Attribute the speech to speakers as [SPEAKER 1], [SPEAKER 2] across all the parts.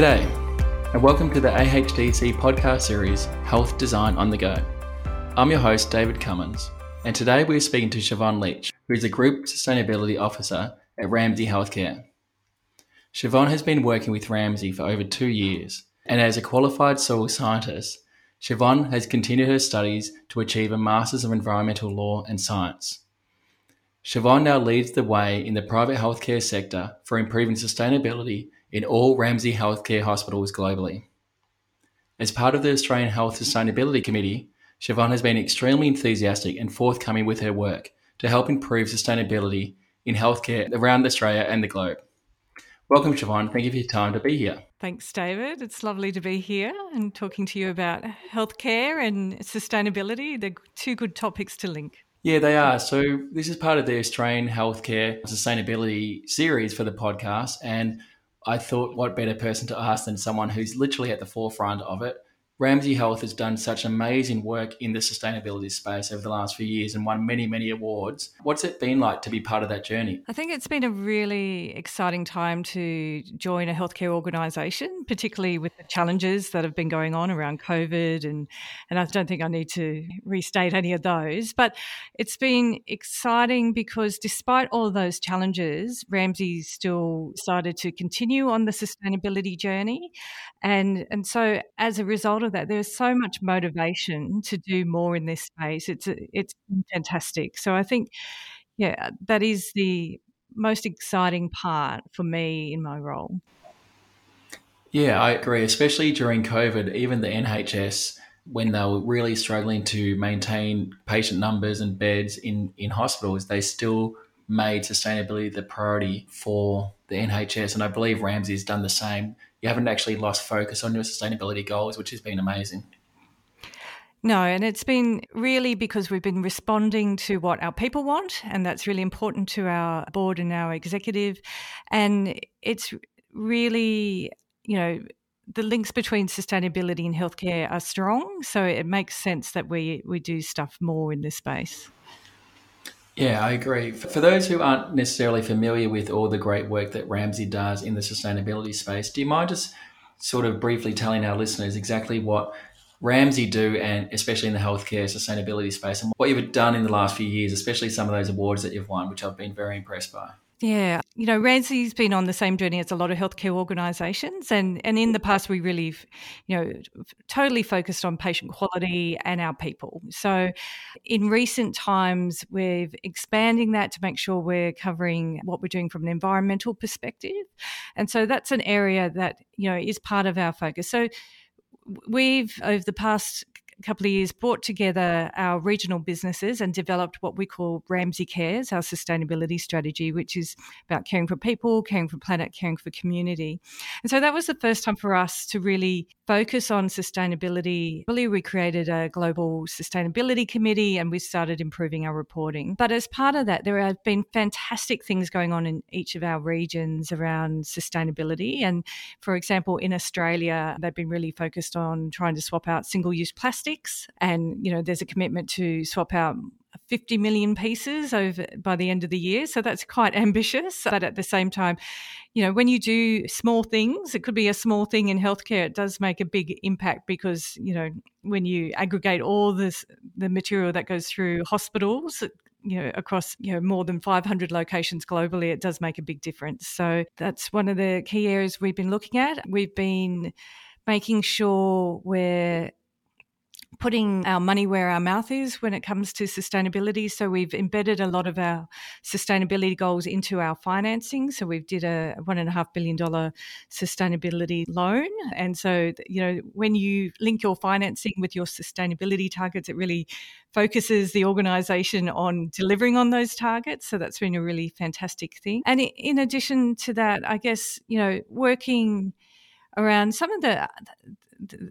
[SPEAKER 1] G'day, and welcome to the AHDC podcast series, Health Design on the Go. I'm your host, David Cummins, and today we're speaking to Siobhan Leach, who is a Group Sustainability Officer at Ramsay Healthcare. Siobhan has been working with Ramsay for over two years, and as a qualified soil scientist, Siobhan has continued her studies to achieve a Masters of Environmental Law and Science. Siobhan now leads the way in the private healthcare sector for improving sustainability in all Ramsay Healthcare hospitals globally. As part of the Australian Health Sustainability Committee, Siobhan has been extremely enthusiastic and forthcoming with her work to help improve sustainability in healthcare around Australia and the globe. Welcome, Siobhan. Thank you for your time to be here.
[SPEAKER 2] Thanks, David. It's lovely to be here and talking to you about healthcare and sustainability. They're two good topics to link.
[SPEAKER 1] Yeah, they are. So, this is part of the Australian Healthcare Sustainability series for the podcast. And I thought, what better person to ask than someone who's literally at the forefront of it Ramsay Health has done such amazing work in the sustainability space over the last few years and won many, many awards. What's it been like to be part of that journey?
[SPEAKER 2] I think it's been a really exciting time to join a healthcare organisation, particularly with the challenges that have been going on around COVID. And, and I don't think I need to restate any of those. But it's been exciting because despite all those challenges, Ramsay still started to continue on the sustainability journey. And, and so as a result of of that. There's so much motivation to do more in this space. It's it's fantastic. So I think, yeah, that is the most exciting part for me in my role.
[SPEAKER 1] Yeah, I agree. Especially during COVID, even the NHS, when they were really struggling to maintain patient numbers and beds in, in hospitals, they still made sustainability the priority for the NHS. And I believe Ramsay has done the same you haven't actually lost focus on your sustainability goals, which has been amazing.
[SPEAKER 2] No, and it's been really because we've been responding to what our people want, and that's really important to our board and our executive. And it's really, you know, the links between sustainability and healthcare are strong, so it makes sense that we we do stuff more in this space.
[SPEAKER 1] Yeah, I agree. For those who aren't necessarily familiar with all the great work that Ramsay does in the sustainability space, do you mind just sort of briefly telling our listeners exactly what Ramsay do, and especially in the healthcare sustainability space, and what you've done in the last few years, especially some of those awards that you've won, which I've been very impressed by?
[SPEAKER 2] Yeah, you know, Ramsay's been on the same journey as a lot of healthcare organisations, and and in the past we really, you know, totally focused on patient quality and our people. So, in recent times, we're expanding that to make sure we're covering what we're doing from an environmental perspective, and so that's an area that you know is part of our focus. So, we've over the past couple of years brought together our regional businesses and developed what we call Ramsay Cares, our sustainability strategy, which is about caring for people, caring for planet, caring for community. And so that was the first time for us to really focus on sustainability. Really, we created a global sustainability committee and we started improving our reporting. But as part of that, there have been fantastic things going on in each of our regions around sustainability. And for example, in Australia, they've been really focused on trying to swap out single use plastic And, you know, there's a commitment to swap out 50 million pieces over by the end of the year. So that's quite ambitious. But at the same time, you know, when you do small things, it could be a small thing in healthcare, it does make a big impact because, you know, when you aggregate all this the material that goes through hospitals, you know across you know more than 500 locations globally it does make a big difference so that's one of the key areas we've been looking at we've been making sure we're putting our money where our mouth is when it comes to sustainability. So we've embedded a lot of our sustainability goals into our financing. So we've did a one and a half billion dollar sustainability loan. And so, you know, when you link your financing with your sustainability targets, it really focuses the organization on delivering on those targets. So that's been a really fantastic thing. And in addition to that, I guess, you know, working around some of the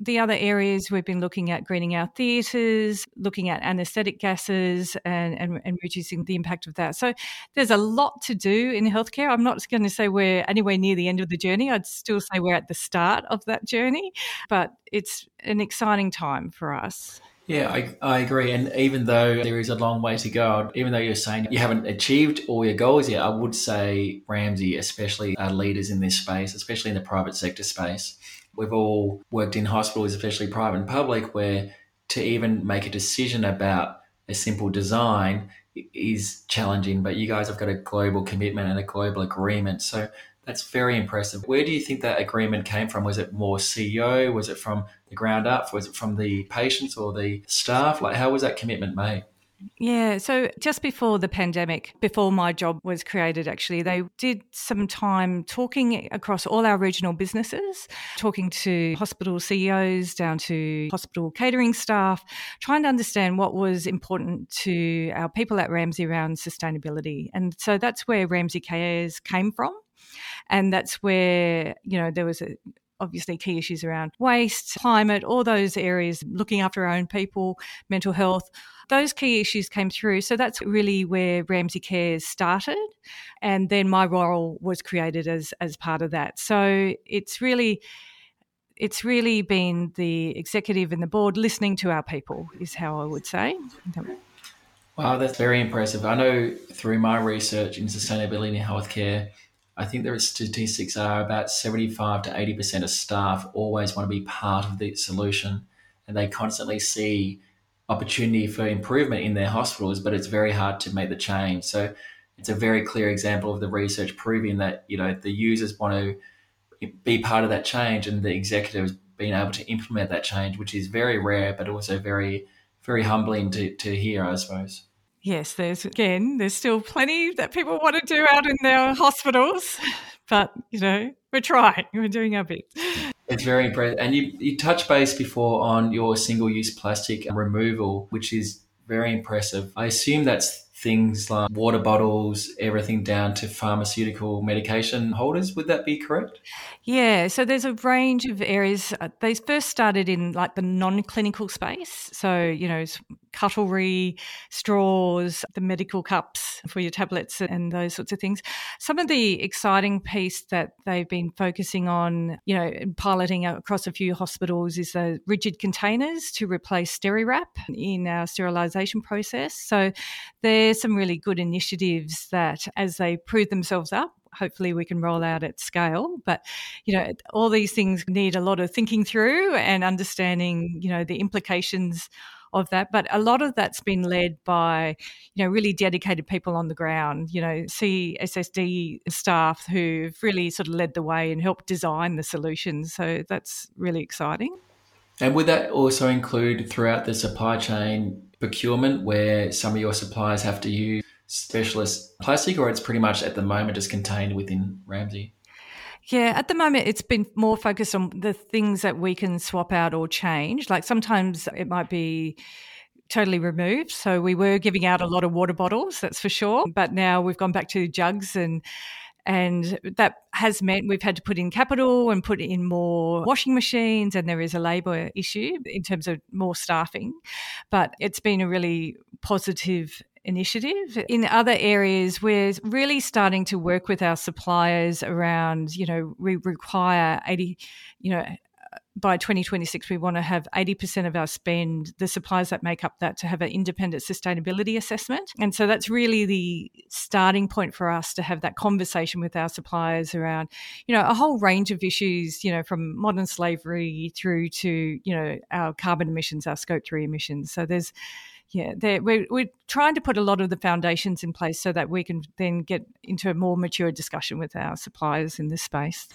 [SPEAKER 2] the other areas we've been looking at greening our theatres, looking at anaesthetic gases and, and, and, reducing the impact of that. So there's a lot to do in healthcare. I'm not going to say we're anywhere near the end of the journey. I'd still say we're at the start of that journey, but it's an exciting time for us.
[SPEAKER 1] Yeah, I, I agree. And even though there is a long way to go, even though you're saying you haven't achieved all your goals yet, I would say Ramsay, especially our leaders in this space, especially in the private sector space, we've all worked in hospitals, especially private and public, where to even make a decision about a simple design is challenging. But you guys have got a global commitment and a global agreement. So that's very impressive. Where do you think that agreement came from? Was it more CEO? Was it from the ground up? Was it from the patients or the staff? Like, how was that commitment made?
[SPEAKER 2] Yeah, so just before the pandemic, before my job was created, actually, they did some time talking across all our regional businesses, talking to hospital CEOs down to hospital catering staff, trying to understand what was important to our people at Ramsay around sustainability. And so that's where Ramsay Cares came from. And that's where, you know, there was a, obviously key issues around waste, climate, all those areas, looking after our own people, mental health. Those key issues came through. So that's really where Ramsay Cares started. And then my role was created as, as part of that. So it's really it's really been the executive and the board listening to our people is how I would say.
[SPEAKER 1] Wow, that's very impressive. I know through my research in sustainability in healthcare, I think the statistics are about 75 to 80% of staff always want to be part of the solution and they constantly see opportunity for improvement in their hospitals, but it's very hard to make the change. So it's a very clear example of the research proving that, you know, the users want to be part of that change and the executives being able to implement that change, which is very rare, but also very, very humbling to, to hear, I suppose.
[SPEAKER 2] Yes, there's again, there's still plenty that people want to do out in their hospitals, but you know, we're trying, we're doing our bit.
[SPEAKER 1] It's very impressive. And you, you touched base before on your single use plastic removal, which is very impressive. I assume that's things like water bottles, everything down to pharmaceutical medication holders. Would that be correct?
[SPEAKER 2] Yeah, so there's a range of areas. Uh, they first started in like the non clinical space. So, you know, cutlery, straws, the medical cups for your tablets, and those sorts of things. Some of the exciting piece that they've been focusing on, you know, piloting across a few hospitals is the rigid containers to replace Sterirap in our sterilisation process. So, there's some really good initiatives that, as they prove themselves up, hopefully we can roll out at scale. But, you know, all these things need a lot of thinking through and understanding, you know, the implications of that. But a lot of that's been led by, you know, really dedicated people on the ground, you know, CSSD staff who've really sort of led the way and helped design the solutions. So that's really exciting.
[SPEAKER 1] And would that also include throughout the supply chain procurement where some of your suppliers have to use specialist plastic, or it's pretty much at the moment just contained within Ramsay?
[SPEAKER 2] Yeah, at the moment it's been more focused on the things that we can swap out or change. Like sometimes it might be totally removed. So we were giving out a lot of water bottles, that's for sure. But now we've gone back to jugs and and that has meant we've had to put in capital and put in more washing machines, and there is a labour issue in terms of more staffing. But it's been a really positive initiative. In other areas, we're really starting to work with our suppliers around, you know, we require 80, you know, by 2026, we want to have 80% of our spend, the suppliers that make up that, to have an independent sustainability assessment. And so that's really the starting point for us to have that conversation with our suppliers around, you know, a whole range of issues, you know, from modern slavery through to, you know, our carbon emissions, our scope three emissions. So there's, yeah, we're, we're trying to put a lot of the foundations in place so that we can then get into a more mature discussion with our suppliers in this space.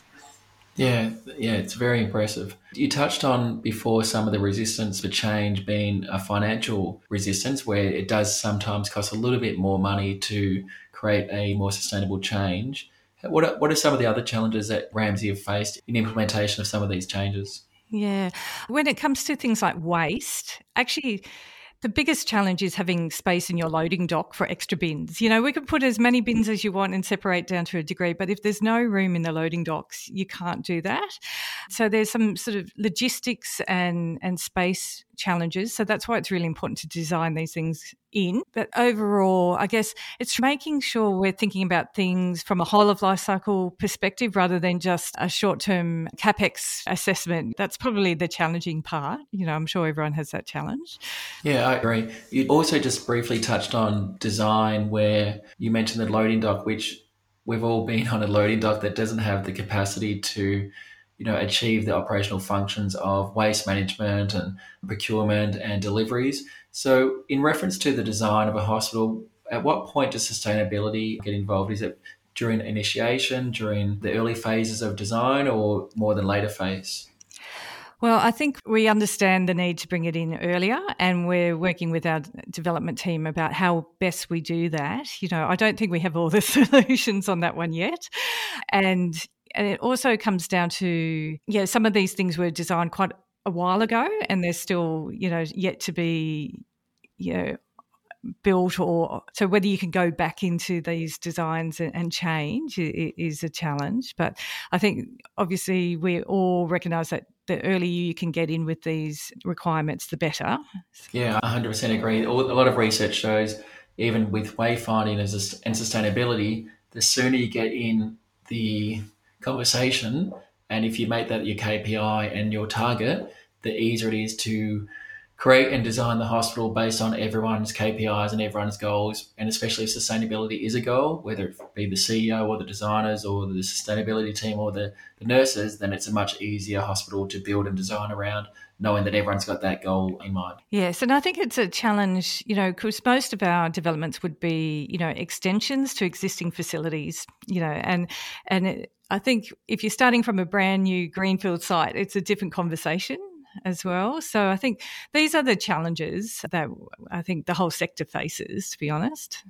[SPEAKER 1] Yeah, yeah, it's very impressive. You touched on before some of the resistance for change being a financial resistance, where it does sometimes cost a little bit more money to create a more sustainable change. What are, what are some of the other challenges that Ramsay have faced in implementation of some of these changes?
[SPEAKER 2] Yeah, when it comes to things like waste, actually, the biggest challenge is having space in your loading dock for extra bins. You know, we can put as many bins as you want and separate down to a degree, but if there's no room in the loading docks, you can't do that. So there's some sort of logistics and, and space challenges. So that's why it's really important to design these things in. But overall, I guess it's making sure we're thinking about things from a whole of life cycle perspective rather than just a short term capex assessment. That's probably the challenging part. You know, I'm sure everyone has that challenge.
[SPEAKER 1] Yeah, I agree. You also just briefly touched on design where you mentioned the loading dock, which we've all been on a loading dock that doesn't have the capacity to you know achieve the operational functions of waste management and procurement and deliveries so in reference to the design of a hospital at what point does sustainability get involved is it during initiation during the early phases of design or more than later phase
[SPEAKER 2] well, I think we understand the need to bring it in earlier, and we're working with our development team about how best we do that. You know, I don't think we have all the solutions on that one yet. And and it also comes down to yeah, some of these things were designed quite a while ago, and they're still you know yet to be you know built or so whether you can go back into these designs and, and change is a challenge but i think obviously we all recognize that the earlier you can get in with these requirements, the better.
[SPEAKER 1] Yeah, 100% agree. A lot of research shows, even with wayfinding and sustainability, the sooner you get in the conversation, and if you make that your KPI and your target, the easier it is to create and design the hospital based on everyone's KPIs and everyone's goals, and especially if sustainability is a goal, whether it be the CEO or the designers or the sustainability team or the, the nurses, then it's a much easier hospital to build and design around knowing that everyone's got that goal in mind.
[SPEAKER 2] Yes, and I think it's a challenge, you know, because most of our developments would be, you know, extensions to existing facilities, you know, and and it, I think if you're starting from a brand new greenfield site, it's a different conversation as well. So I think these are the challenges that I think the whole sector faces, to be honest.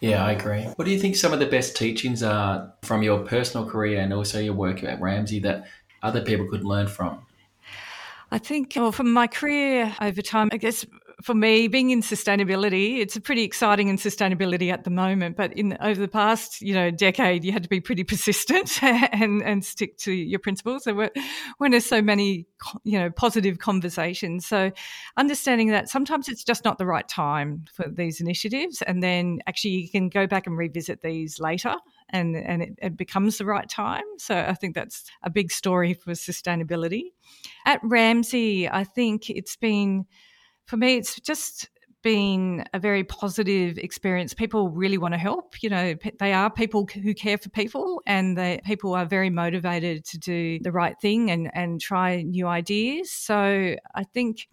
[SPEAKER 1] Yeah, I agree. What do you think some of the best teachings are from your personal career and also your work at Ramsay that other people could learn from?
[SPEAKER 2] I think, well, from my career over time, I guess for me, being in sustainability, it's a pretty exciting in sustainability at the moment. But in over the past, you know, decade, you had to be pretty persistent and and stick to your principles. So when there's so many, you know, positive conversations, so understanding that sometimes it's just not the right time for these initiatives, and then actually you can go back and revisit these later and and it, it, becomes the right time. So I think that's a big story for sustainability. At Ramsay, I think it's been for me, it's just been a very positive experience. People really want to help. You know, they are people who care for people, and the people are very motivated to do the right thing and and try new ideas. So I think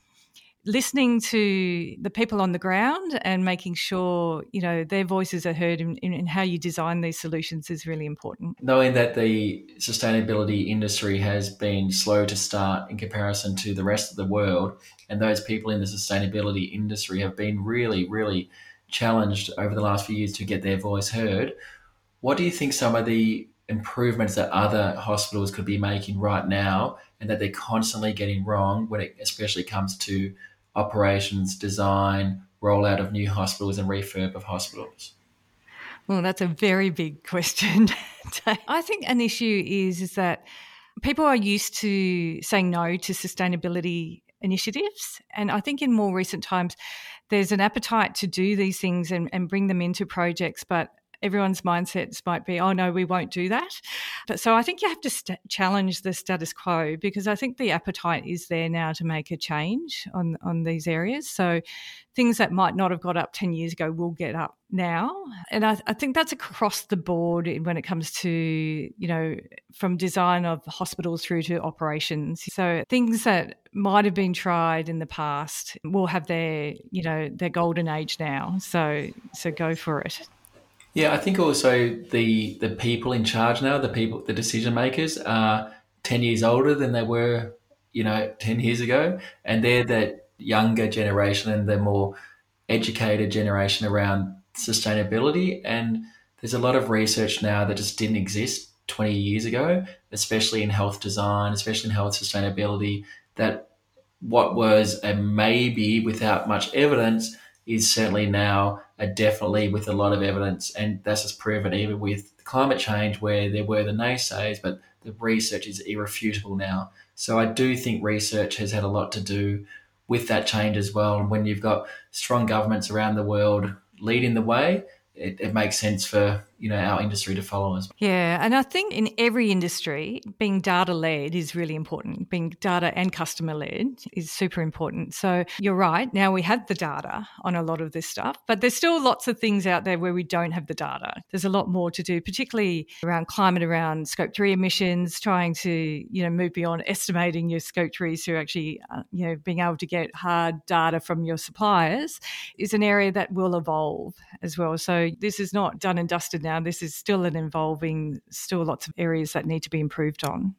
[SPEAKER 2] listening to the people on the ground and making sure you know their voices are heard in, in, in, how you design these solutions is really important.
[SPEAKER 1] Knowing that the sustainability industry has been slow to start in comparison to the rest of the world and those people in the sustainability industry have been really really challenged over the last few years to get their voice heard what do you think some of the improvements that other hospitals could be making right now and that they're constantly getting wrong when it especially comes to operations, design, rollout of new hospitals, and refurb of hospitals?
[SPEAKER 2] Well, that's a very big question. I think an issue is is that people are used to saying no to sustainability initiatives, and I think in more recent times, there's an appetite to do these things and, and bring them into projects, but everyone's mindsets might be, oh no, we won't do that. But so I think you have to st- challenge the status quo because I think the appetite is there now to make a change on on these areas. So things that might not have got up 10 years ago will get up now. And I, I think that's across the board when it comes to, you know, from design of hospitals through to operations. So things that might have been tried in the past will have their, you know, their golden age now. So so go for it.
[SPEAKER 1] Yeah, I think also the the people in charge now, the people, the decision makers, are ten years older than they were, you know, ten years ago, and they're that younger generation and the more educated generation around sustainability. And there's a lot of research now that just didn't exist 20 years ago, especially in health design, especially in health sustainability. That what was a maybe without much evidence is certainly now a definitely with a lot of evidence, and that's just proven even with climate change, where there were the naysayers, but the research is irrefutable now. So I do think research has had a lot to do with that change as well. And when you've got strong governments around the world leading the way, it, it, makes sense for you know our industry to follow well.
[SPEAKER 2] Yeah, and I think in every industry, being data led is really important. Being data and customer led is super important. So you're right. Now we have the data on a lot of this stuff, but there's still lots of things out there where we don't have the data. There's a lot more to do, particularly around climate, around scope three emissions, trying to you know move beyond estimating your scope threes to actually uh, you know being able to get hard data from your suppliers is an area that will evolve as well. So this is not done and dusted now. This is still an involving, still lots of areas that need to be improved on.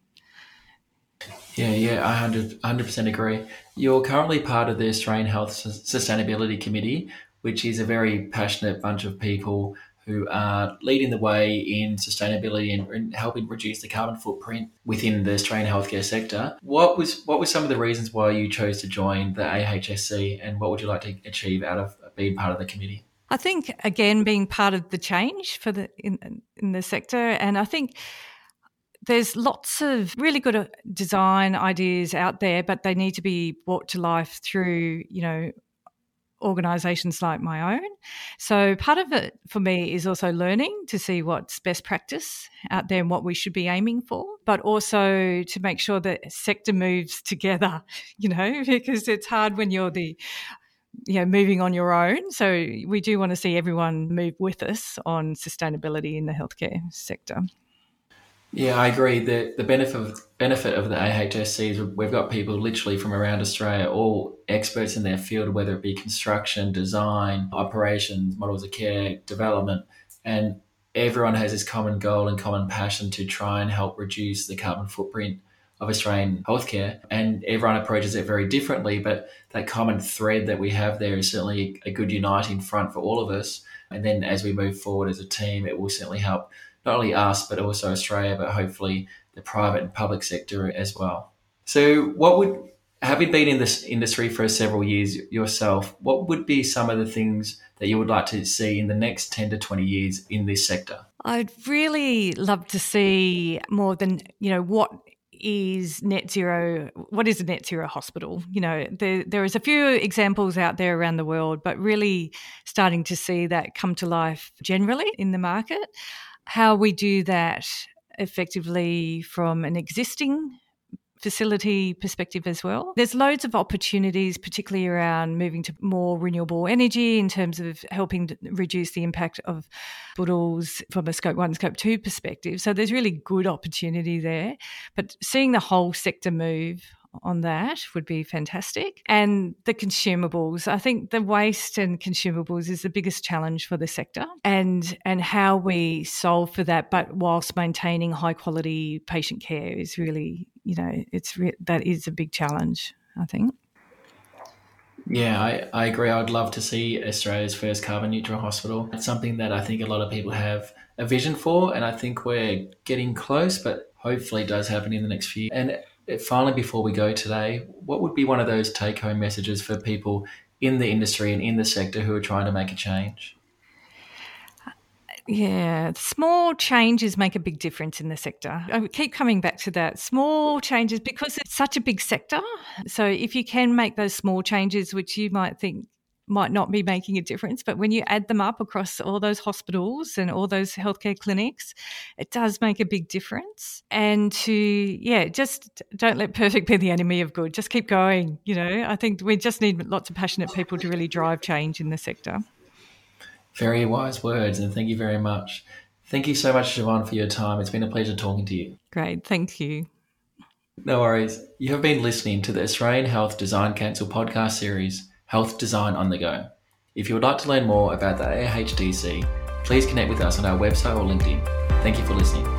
[SPEAKER 1] Yeah, yeah, I 100, 100% agree. You're currently part of the Australian Health Sustainability Committee, which is a very passionate bunch of people who are leading the way in sustainability and, helping reduce the carbon footprint within the Australian healthcare sector. What was what were some of the reasons why you chose to join the AHSC, and what would you like to achieve out of being part of the committee?
[SPEAKER 2] I think again being part of the change for the in in the sector, and I think there's lots of really good uh, design ideas out there, but they need to be brought to life through you know organisations like my own. So part of it for me is also learning to see what's best practice out there and what we should be aiming for, but also to make sure that sector moves together, you know, because it's hard when you're the you know moving on your own. So we do want to see everyone move with us on sustainability in the healthcare sector.
[SPEAKER 1] Yeah i agree. The the benefit of benefit of the ahsc is we've got people literally from around australia all experts in their field whether it be construction design operations models of care development and everyone has this common goal and common passion to try and help reduce the carbon footprint of Australian healthcare, and everyone approaches it very differently. But that common thread that we have there is certainly a good uniting front for all of us. And then as we move forward as a team, it will certainly help not only us, but also Australia, but hopefully the private and public sector as well. So, what would, having been in this industry for several years yourself, what would be some of the things that you would like to see in the next 10 to 20 years in this sector?
[SPEAKER 2] I'd really love to see more than, you know, what is net zero what is a net zero hospital? You know there, there is a few examples out there around the world but really starting to see that come to life generally in the market. How we do that effectively from an existing facility perspective as well. There's loads of opportunities, particularly around moving to more renewable energy in terms of helping reduce the impact of bottles from a scope one, scope two perspective. So there's really good opportunity there. But seeing the whole sector move on that would be fantastic. And the consumables, I think the waste and consumables is the biggest challenge for the sector and and how we solve for that but whilst maintaining high quality patient care is really, you know, it's re- that is a big challenge, I think.
[SPEAKER 1] Yeah, I, I agree. I would love to see Australia's first carbon neutral hospital. It's something that I think a lot of people have a vision for, and I think we're getting close, but hopefully it does happen in the next few. And finally, before we go today, what would be one of those take home messages for people in the industry and in the sector who are trying to make a change?
[SPEAKER 2] Yeah, small changes make a big difference in the sector. I keep coming back to that. Small changes because it's such a big sector. So if you can make those small changes, which you might think might not be making a difference, but when you add them up across all those hospitals and all those healthcare clinics, it does make a big difference. And to, yeah, just don't let perfect be the enemy of good. Just keep going. You know, I think we just need lots of passionate people to really drive change in the sector.
[SPEAKER 1] Very wise words, and thank you very much. Thank you so much, Siobhan, for your time. It's been a pleasure talking to you.
[SPEAKER 2] Great. Thank you.
[SPEAKER 1] No worries. You have been listening to the Australian Health Design Council podcast series. Health Design on the Go. If you would like to learn more about the AHDC, please connect with us on our website or LinkedIn. Thank you for listening.